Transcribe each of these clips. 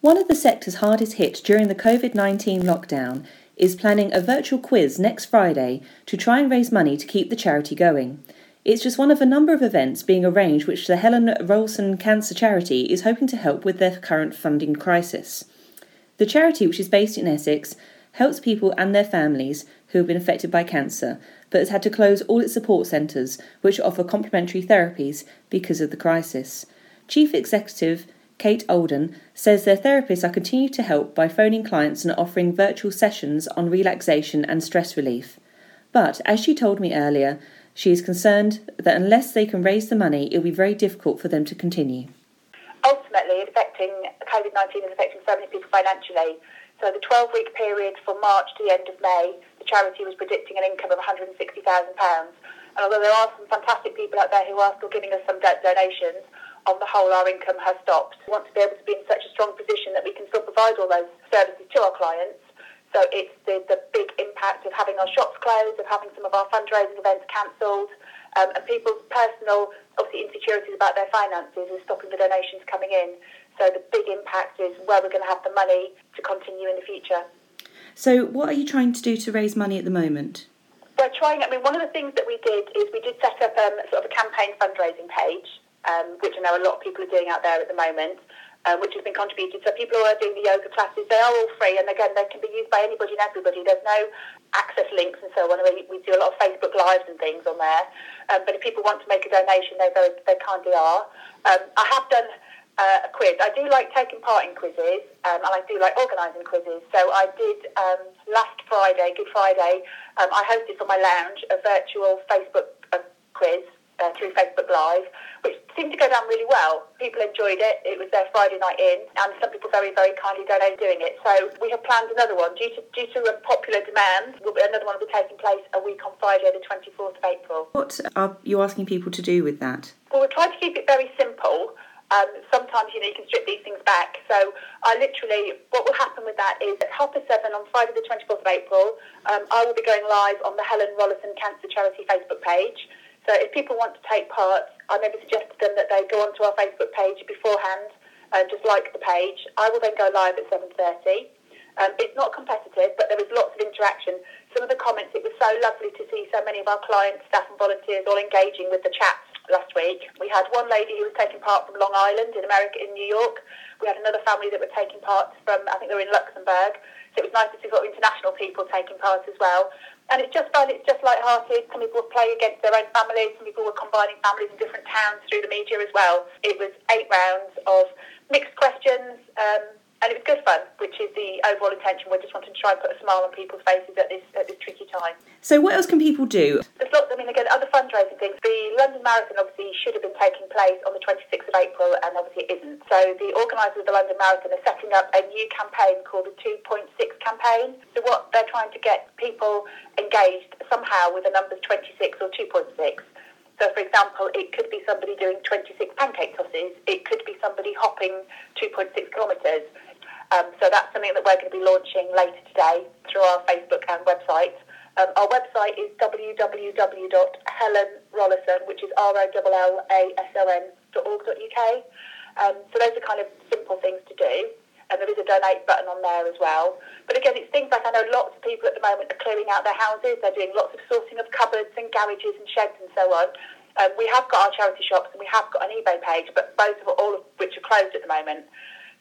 One of the sectors hardest hit during the COVID 19 lockdown is planning a virtual quiz next Friday to try and raise money to keep the charity going. It's just one of a number of events being arranged which the Helen Rollason Cancer Charity is hoping to help with their current funding crisis. The charity, which is based in Essex, helps people and their families who have been affected by cancer, but has had to close all its support centres, which offer complementary therapies because of the crisis. Chief Executive Kate Olden, says their therapists are continuing to help by phoning clients and offering virtual sessions on relaxation and stress relief. But, as she told me earlier, she is concerned that unless they can raise the money, it will be very difficult for them to continue. Ultimately, affecting COVID 19 is affecting so many people financially. So, the 12 week period from March to the end of May, the charity was predicting an income of £160,000. And although there are some fantastic people out there who are still giving us some donations, on the whole, our income has stopped. We want to be able to be in such a strong position that we can still provide all those services to our clients. So it's the, the big impact of having our shops closed, of having some of our fundraising events cancelled, um, and people's personal, obviously, insecurities about their finances is stopping the donations coming in. So the big impact is where we're going to have the money to continue in the future. So, what are you trying to do to raise money at the moment? We're trying. I mean, one of the things that we did is we did set up um, sort of a campaign fundraising page um, which I know a lot of people are doing out there at the moment, uh, which has been contributed. So people who are doing the yoga classes, they are all free, and again, they can be used by anybody and everybody. There's no access links and so on. We, we do a lot of Facebook lives and things on there. Um, but if people want to make a donation, they very they kindly are. Um, I have done. Uh, a quiz. I do like taking part in quizzes, um, and I do like organising quizzes. So I did um, last Friday, Good Friday. Um, I hosted for my lounge a virtual Facebook uh, quiz uh, through Facebook Live, which seemed to go down really well. People enjoyed it. It was their Friday night in, and some people very, very kindly donated doing it. So we have planned another one due to due to a popular demand. Another one will be taking place a week on Friday, the 24th of April. What are you asking people to do with that? Well, we're trying to keep it very simple. Um, sometimes you know you can strip these things back. So I literally, what will happen with that is at half past seven on Friday the 24th of April, um, I will be going live on the Helen Rollason Cancer Charity Facebook page. So if people want to take part, I maybe suggest to them that they go onto our Facebook page beforehand and just like the page. I will then go live at 7.30. Um, it's not competitive, but there was lots of interaction. Some of the comments, it was so lovely to see so many of our clients, staff and volunteers all engaging with the chats last week. We had one lady who was taking part from Long Island in America, in New York. We had another family that were taking part from, I think they were in Luxembourg. So it was nice to see sort of international people taking part as well. And it's just fun, it's just light-hearted. Some people were playing against their own families, some people were combining families in different towns through the media as well. It was eight rounds of mixed questions, um, and it was good fun, which is the overall intention. We're just wanted to try and put a smile on people's faces at this at this tricky time. So, what else can people do? There's lots. I mean, again, other fundraising things. The London Marathon obviously should have been taking place on the 26th of April, and obviously it isn't. So, the organisers of the London Marathon are setting up a new campaign called the 2.6 campaign. So, what they're trying to get people engaged somehow with the numbers 26 or 2.6. So, for example, it could be somebody doing 26 pancake tosses. It could be somebody hopping 2.6 kilometres. Um, so that's something that we're going to be launching later today through our Facebook and website. Um, our website is www.helenrollason, which is R-O-L-L-A-S-O-N.org.uk. Um, so those are kind of simple things to do. And there is a donate button on there as well. But again, it's things like I know lots of people at the moment are clearing out their houses. They're doing lots of sorting of cupboards and garages and sheds and so on. Um, we have got our charity shops and we have got an eBay page, but both of all of which are closed at the moment.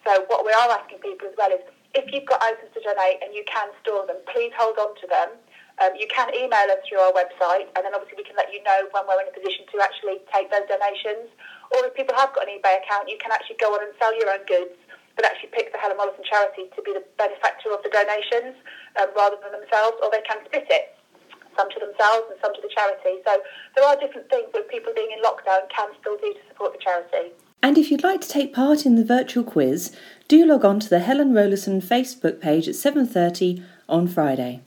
So what we are asking people as well is if you've got items to donate and you can store them, please hold on to them. Um, you can email us through our website, and then obviously we can let you know when we're in a position to actually take those donations. Or if people have got an eBay account, you can actually go on and sell your own goods, but actually pick the Helen Rollason charity to be the benefactor of the donations um, rather than themselves, or they can split it some to themselves and some to the charity. So there are different things that people being in lockdown can still do to support the charity. And if you'd like to take part in the virtual quiz, do log on to the Helen Rollason Facebook page at 7:30 on Friday.